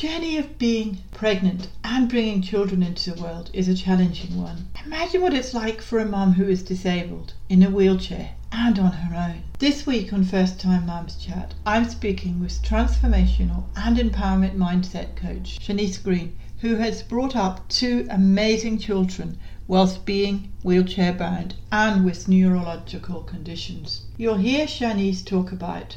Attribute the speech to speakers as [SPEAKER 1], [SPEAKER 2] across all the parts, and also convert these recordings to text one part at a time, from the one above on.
[SPEAKER 1] journey of being pregnant and bringing children into the world is a challenging one. Imagine what it's like for a mum who is disabled, in a wheelchair, and on her own. This week on First Time Mums Chat, I'm speaking with transformational and empowerment mindset coach Shanice Green, who has brought up two amazing children whilst being wheelchair bound and with neurological conditions. You'll hear Shanice talk about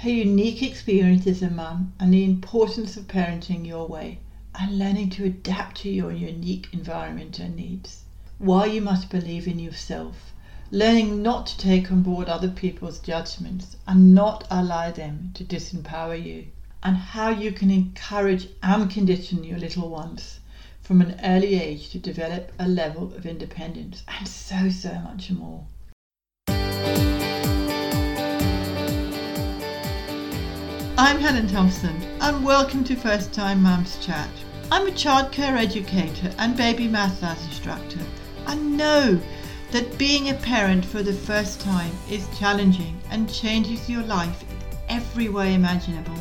[SPEAKER 1] her unique experience as a mum and the importance of parenting your way and learning to adapt to your unique environment and needs. Why you must believe in yourself, learning not to take on board other people's judgments and not allow them to disempower you, and how you can encourage and condition your little ones from an early age to develop a level of independence, and so, so much more. I'm Helen Thompson, and welcome to First Time Mums Chat. I'm a childcare educator and baby math massage instructor. I know that being a parent for the first time is challenging and changes your life in every way imaginable.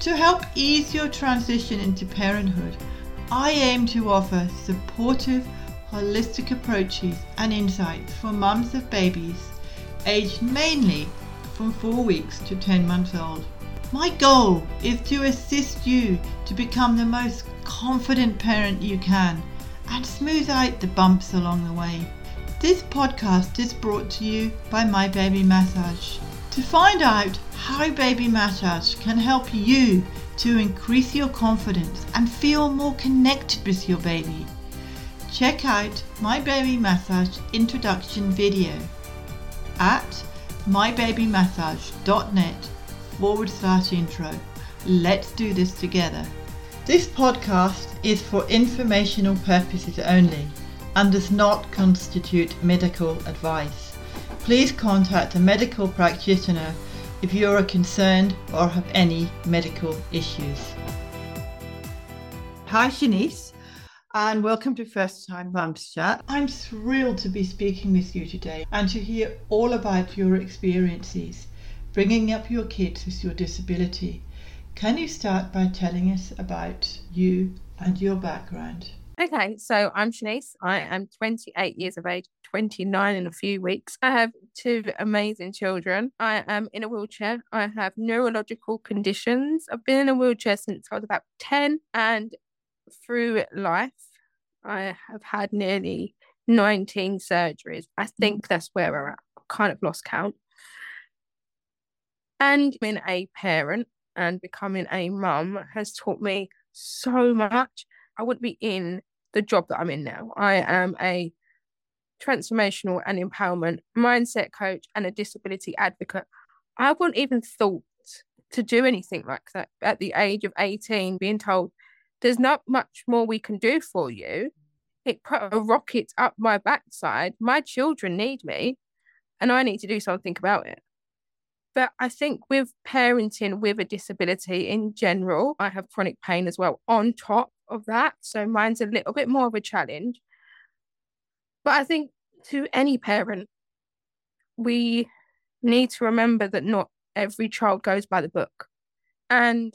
[SPEAKER 1] To help ease your transition into parenthood, I aim to offer supportive, holistic approaches and insights for mums of babies aged mainly from 4 weeks to 10 months old. My goal is to assist you to become the most confident parent you can and smooth out the bumps along the way. This podcast is brought to you by My Baby Massage. To find out how Baby Massage can help you to increase your confidence and feel more connected with your baby, check out My Baby Massage introduction video at mybabymassage.net forward slash intro. Let's do this together. This podcast is for informational purposes only and does not constitute medical advice. Please contact a medical practitioner if you are concerned or have any medical issues. Hi, Shanice, and welcome to First Time Mums Chat. I'm thrilled to be speaking with you today and to hear all about your experiences bringing up your kids with your disability. Can you start by telling us about you and your background?
[SPEAKER 2] Okay, so I'm Shanice. I am 28 years of age, 29 in a few weeks. I have two amazing children. I am in a wheelchair. I have neurological conditions. I've been in a wheelchair since I was about 10, and through life, I have had nearly 19 surgeries. I think mm. that's where we're at. I kind of lost count. And being a parent and becoming a mum has taught me so much. I wouldn't be in the job that I'm in now. I am a transformational and empowerment mindset coach and a disability advocate. I wouldn't even thought to do anything like that at the age of 18, being told there's not much more we can do for you. It put a rocket up my backside. My children need me, and I need to do something about it. But I think with parenting with a disability in general, I have chronic pain as well on top of that. So mine's a little bit more of a challenge. But I think to any parent, we need to remember that not every child goes by the book. And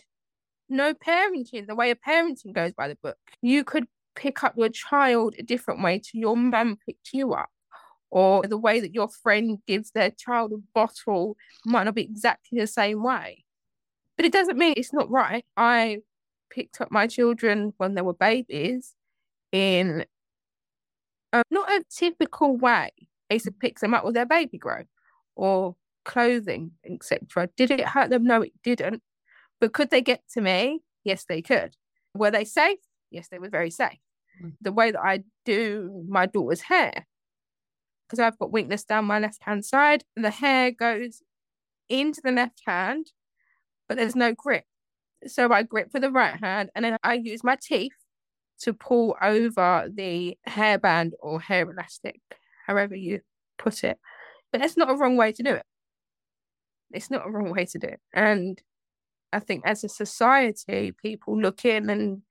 [SPEAKER 2] no parenting, the way of parenting goes by the book. You could pick up your child a different way to your mum picked you up or the way that your friend gives their child a bottle might not be exactly the same way. But it doesn't mean it's not right. I picked up my children when they were babies in a, not a typical way. I used to pick them up with their baby grow or clothing, etc. Did it hurt them? No, it didn't. But could they get to me? Yes, they could. Were they safe? Yes, they were very safe. Mm. The way that I do my daughter's hair, because I've got weakness down my left hand side. The hair goes into the left hand, but there's no grip. So I grip with the right hand and then I use my teeth to pull over the hairband or hair elastic, however you put it. But that's not a wrong way to do it. It's not a wrong way to do it. And I think as a society, people look in and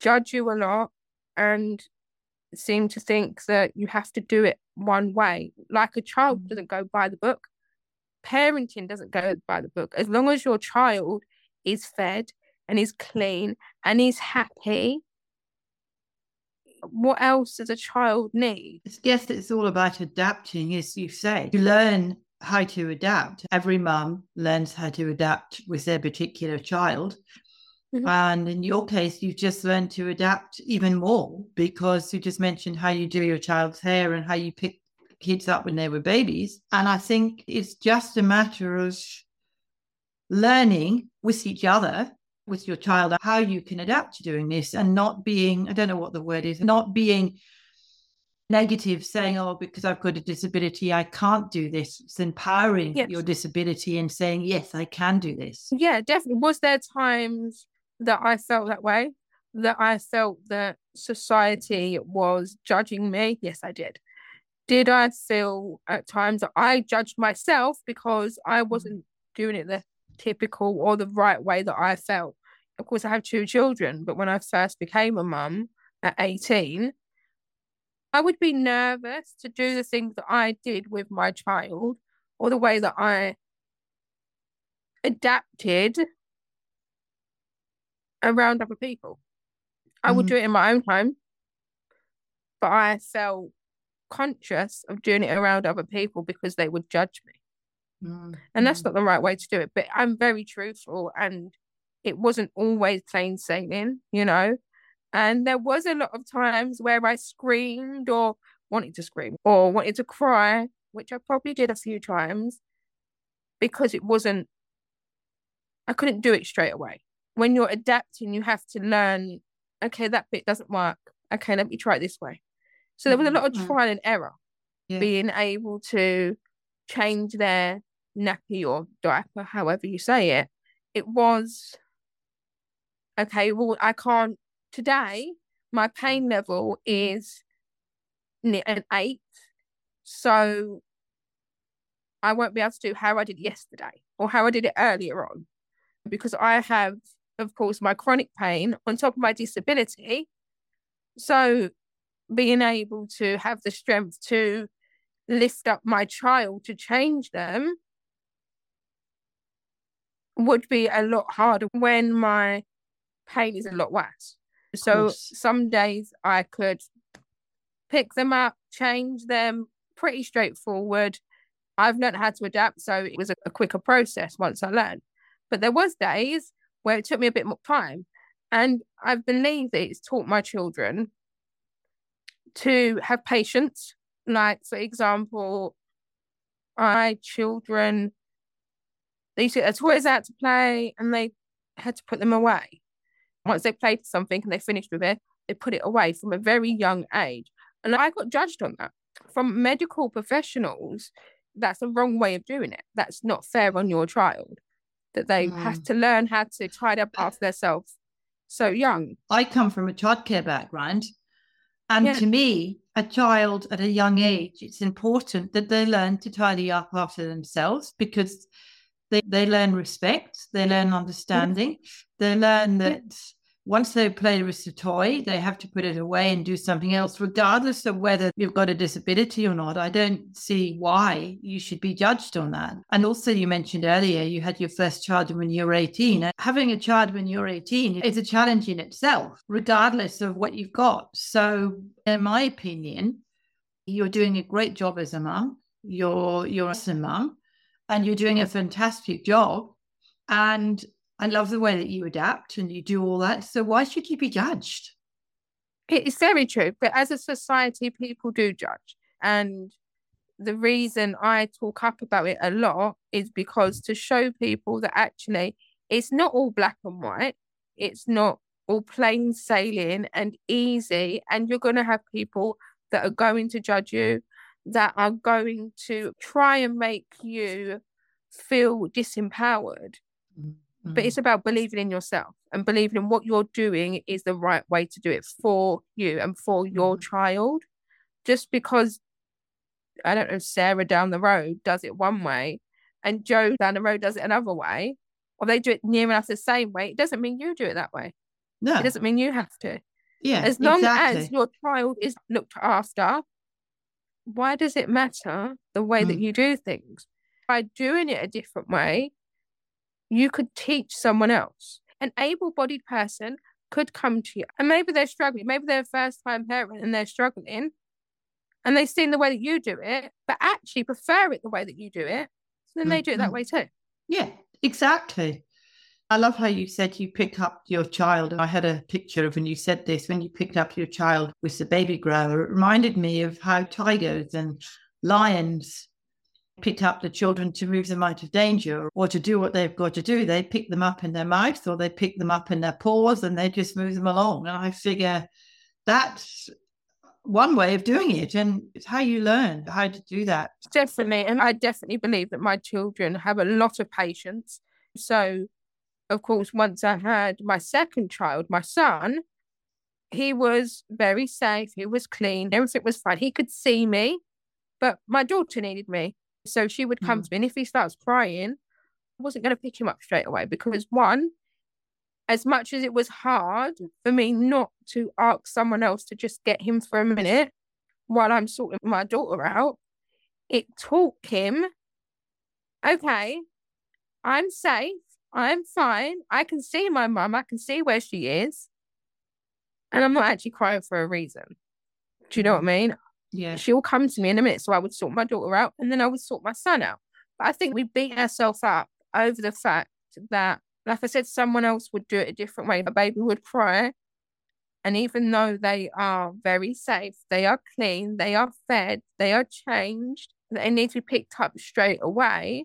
[SPEAKER 2] judge you a lot and seem to think that you have to do it one way. Like a child mm. doesn't go by the book, parenting doesn't go by the book. As long as your child is fed and is clean and is happy, what else does a child need?
[SPEAKER 3] Yes, it's all about adapting, as you say. You learn how to adapt. Every mum learns how to adapt with their particular child. Mm-hmm. And in your case, you've just learned to adapt even more because you just mentioned how you do your child's hair and how you pick kids up when they were babies. And I think it's just a matter of learning with each other, with your child, how you can adapt to doing this and not being, I don't know what the word is, not being negative, saying, oh, because I've got a disability, I can't do this. It's empowering yes. your disability and saying, yes, I can do this.
[SPEAKER 2] Yeah, definitely. Was there times that I felt that way? That I felt that society was judging me? Yes, I did. Did I feel at times that I judged myself because I mm-hmm. wasn't doing it the typical or the right way that I felt? Of course, I have two children, but when I first became a mum at 18, I would be nervous to do the things that I did with my child or the way that I adapted around other people. I would mm-hmm. do it in my own home, but I felt conscious of doing it around other people because they would judge me. Mm-hmm. And that's mm-hmm. not the right way to do it. But I'm very truthful and it wasn't always plain sailing, you know. And there was a lot of times where I screamed or wanted to scream or wanted to cry, which I probably did a few times because it wasn't, I couldn't do it straight away when you're adapting, you have to learn, okay, that bit doesn't work. Okay, let me try it this way. So there was a mm, lot of trial and error, yeah. being able to change their nappy or diaper, however you say it. It was, okay, well, I can't, today, my pain level is an eight. So I won't be able to do how I did yesterday or how I did it earlier on because I have of course, my chronic pain on top of my disability. So, being able to have the strength to lift up my child to change them would be a lot harder when my pain is a lot worse. So, some days I could pick them up, change them, pretty straightforward. I've learned how to adapt, so it was a, a quicker process once I learned. But there was days where it took me a bit more time. And I believe that it's taught my children to have patience. Like, for example, my children, they used to toys out to play and they had to put them away. Once they played something and they finished with it, they put it away from a very young age. And I got judged on that from medical professionals. That's the wrong way of doing it. That's not fair on your child that they mm. have to learn how to tidy up after themselves so young.
[SPEAKER 3] I come from a childcare background. And yeah. to me, a child at a young age, it's important that they learn to tidy up after themselves because they, they learn respect, they learn understanding, they learn that once they play with the toy, they have to put it away and do something else, regardless of whether you've got a disability or not. I don't see why you should be judged on that. And also, you mentioned earlier you had your first child when you were 18. Having a child when you're 18 is a challenge in itself, regardless of what you've got. So, in my opinion, you're doing a great job as a mum. You're you're a mum, and you're doing a fantastic job. And I love the way that you adapt and you do all that. So why should you be judged?
[SPEAKER 2] It's very true. But as a society, people do judge. And the reason I talk up about it a lot is because to show people that actually it's not all black and white, it's not all plain sailing and easy. And you're going to have people that are going to judge you, that are going to try and make you feel disempowered. Mm-hmm. Mm. But it's about believing in yourself and believing in what you're doing is the right way to do it for you and for your mm. child. Just because I don't know, Sarah down the road does it one way and Joe down the road does it another way, or they do it near enough the same way, it doesn't mean you do it that way. No. It doesn't mean you have to.
[SPEAKER 3] Yeah.
[SPEAKER 2] As long exactly. as your child is looked after, why does it matter the way mm. that you do things? By doing it a different way, you could teach someone else. an able bodied person could come to you and maybe they're struggling, maybe they're a first time parent and they're struggling and they've seen the way that you do it, but actually prefer it the way that you do it. So then they do it that mm-hmm. way too.
[SPEAKER 3] Yeah, exactly. I love how you said you pick up your child. I had a picture of when you said this, when you picked up your child with the baby grower. It reminded me of how tigers and lions pick up the children to move them out of danger or to do what they've got to do. They pick them up in their mouth or they pick them up in their paws and they just move them along. And I figure that's one way of doing it and it's how you learn how to do that.
[SPEAKER 2] Definitely. And I definitely believe that my children have a lot of patience. So of course, once I had my second child, my son, he was very safe. He was clean. Everything was fine. He could see me, but my daughter needed me. So she would come mm. to me. And if he starts crying, I wasn't going to pick him up straight away because, one, as much as it was hard for me not to ask someone else to just get him for a minute while I'm sorting my daughter out, it taught him okay, I'm safe. I'm fine. I can see my mum. I can see where she is. And I'm not actually crying for a reason. Do you know what I mean?
[SPEAKER 3] Yeah.
[SPEAKER 2] She'll come to me in a minute. So I would sort my daughter out and then I would sort my son out. But I think we beat ourselves up over the fact that, like I said, someone else would do it a different way. A baby would cry. And even though they are very safe, they are clean, they are fed, they are changed, they need to be picked up straight away.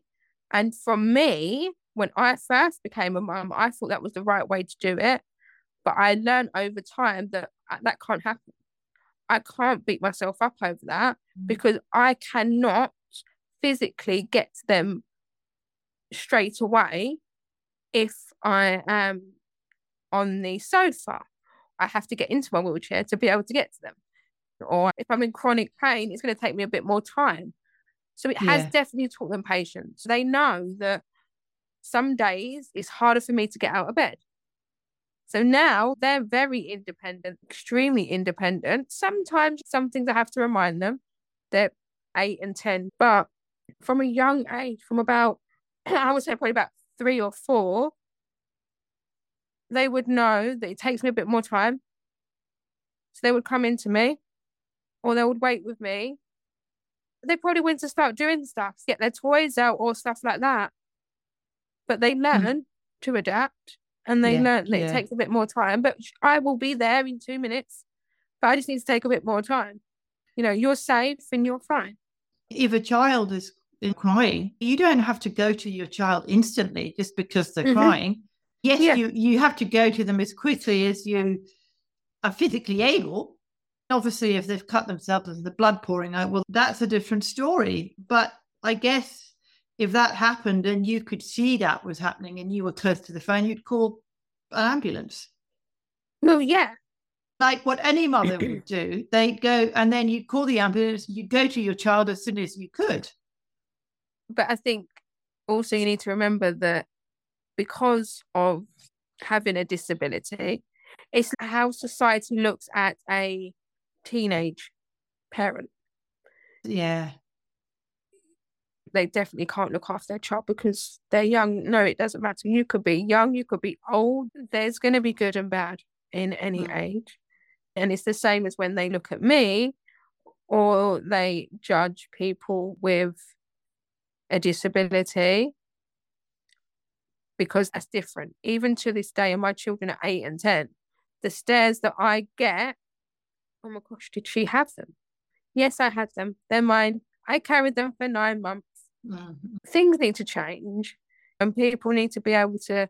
[SPEAKER 2] And for me, when I first became a mum, I thought that was the right way to do it. But I learned over time that uh, that can't happen. I can't beat myself up over that mm. because I cannot physically get to them straight away if I am on the sofa. I have to get into my wheelchair to be able to get to them. Or if I'm in chronic pain, it's going to take me a bit more time. So it has definitely taught them patience. They know that some days it's harder for me to get out of bed. So now they're very independent, extremely independent. Sometimes some things I have to remind them they're eight and 10, but from a young age, from about, I would say probably about three or four, they would know that it takes me a bit more time. So they would come into me or they would wait with me. They probably went to start doing stuff, get their toys out or stuff like that but they hmm. learn mm. to adapt and they yeah, learn that yeah. it takes a bit more time. But I will be there in two minutes, but I just need to take a bit more time. You know, you're safe and you're fine.
[SPEAKER 3] If a child is crying, you don't have to go to your child instantly just because they're mm-hmm. crying. Yes, yeah. you, you have to go to them as quickly as you are physically able. Obviously, if they've cut themselves and the blood pouring out, well, that's a different story. But I guess if that happened and you could see that was happening and you were close to the phone, you'd call an ambulance.
[SPEAKER 2] Well, yeah.
[SPEAKER 3] Like what any mother would do, they'd go and then you'd call the ambulance, you'd go to your child as soon as you could.
[SPEAKER 2] But I think also you need to remember that because of having a disability, it's how society looks at a teenage parent.
[SPEAKER 3] Yeah
[SPEAKER 2] they definitely can't look after their child because they're young. No, it doesn't matter. You could be young, you could be old. There's going to be good and bad in any mm. age. And it's the same as when they look at me or they judge people with a disability because that's different. Even to this day, and my children are eight and 10, the stares that I get, oh my gosh, did she have them? Yes, I had them. They're mine. I carried them for nine months. Mm-hmm. Things need to change, and people need to be able to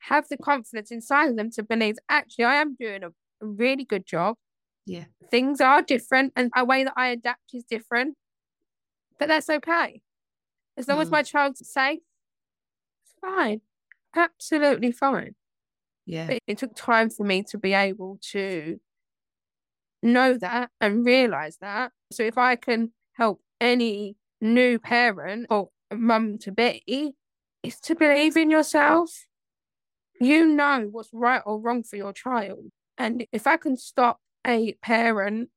[SPEAKER 2] have the confidence inside of them to believe actually I am doing a, really good job.
[SPEAKER 3] Yeah.
[SPEAKER 2] Things are different, and a way that I adapt is different, but that's okay. As long mm. as my child's safe, it's fine. Absolutely fine.
[SPEAKER 3] Yeah.
[SPEAKER 2] But it took time for me to be able to know that and realize that. So if I can help any new parent or mum to be is to believe in yourself. You know what's right or wrong for your child. And if I can stop a parent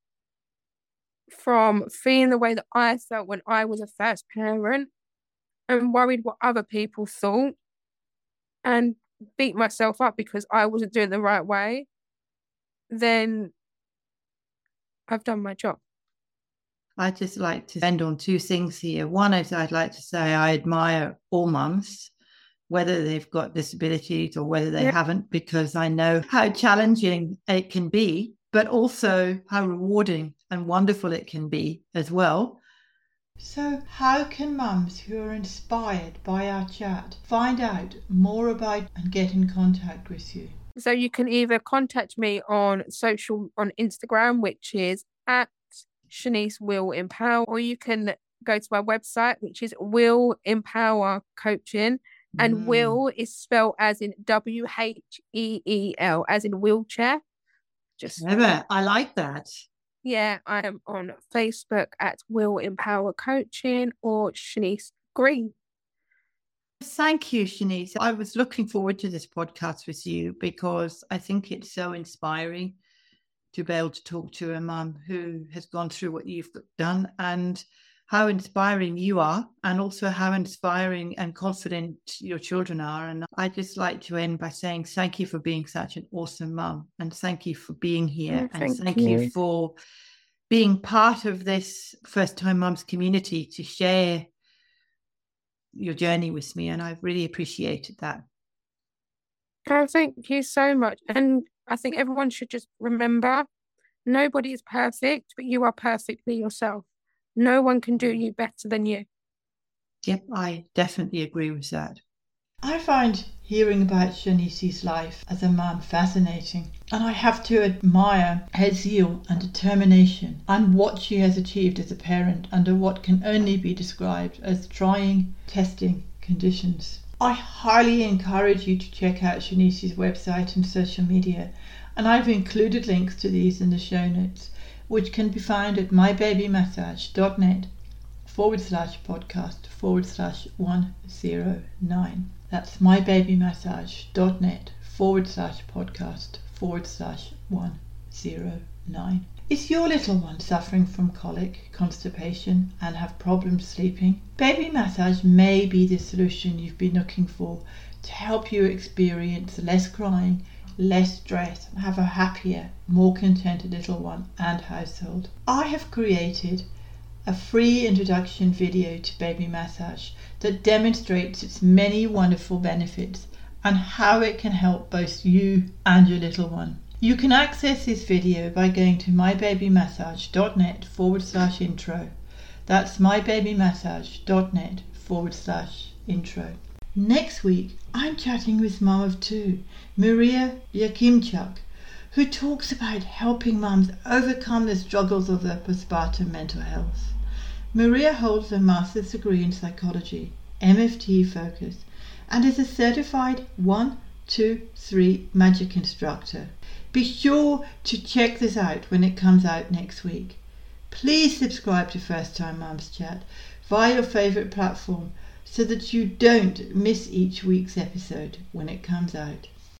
[SPEAKER 2] from feeling the way that I felt when I was a first parent and worried what other people thought and beat myself up because I wasn't doing the right way, then I've done my job.
[SPEAKER 1] I'd just like to end on two things here. One is I'd like to say I admire all mums, whether they've got disabilities or whether they yeah. haven't, because I know how challenging it can be, but also how rewarding and wonderful it can be as well. So, how can mums who are inspired by our chat find out more about and get in contact with you?
[SPEAKER 2] So, you can either contact me on social on Instagram, which is at Shanice Wheel Empower, or you can go to our website, which is Wheel Empower Coaching. And mm. Wheel is spelled as in W H E E L, as in wheelchair.
[SPEAKER 1] Just Clever. I like that.
[SPEAKER 2] Yeah, I am on Facebook at Wheel Empower Coaching or Shanice Green.
[SPEAKER 1] Thank you, Shanice. I was looking forward to this podcast with you because I think it's so inspiring to be able to talk to a mum who has gone through what you've done and how inspiring you are and also how inspiring and confident your children are. And i just like to end by saying thank you for being such an awesome mum and thank you for being here
[SPEAKER 2] oh, and
[SPEAKER 1] thank
[SPEAKER 2] you.
[SPEAKER 1] you. for being part of this first time mums community to share your journey with me. And i've really appreciated that.
[SPEAKER 2] Oh, thank you so much. And I think everyone should just remember nobody is perfect, but you are perfectly yourself. No one can do you better than you.
[SPEAKER 1] Yep, I definitely agree with that. I find hearing about Shanice's life as a mum fascinating, and I have to admire her zeal and determination and what she has achieved as a parent under what can only be described as trying, testing conditions. I highly encourage you to check out Shanice's website and social media and I've included links to these in the show notes, which can be found at mybabymassage.net forward slash podcast forward slash 109. That's mybabymassage.net forward slash podcast forward slash 109. Is your little one suffering from colic, constipation, and have problems sleeping? Baby massage may be the solution you've been looking for to help you experience less crying less stress, and have a happier, more contented little one and household. I have created a free introduction video to baby massage that demonstrates its many wonderful benefits and how it can help both you and your little one. You can access this video by going to mybabymassage.net forward slash intro. That's mybabymassage.net forward slash intro. Next week, I'm chatting with mum of two, Maria Yakimchuk, who talks about helping mums overcome the struggles of their postpartum mental health. Maria holds a master's degree in psychology, MFT focus, and is a certified 1, 2, 3 magic instructor. Be sure to check this out when it comes out next week. Please subscribe to First Time Mums Chat via your favourite platform so that you don't miss each week's episode when it comes out.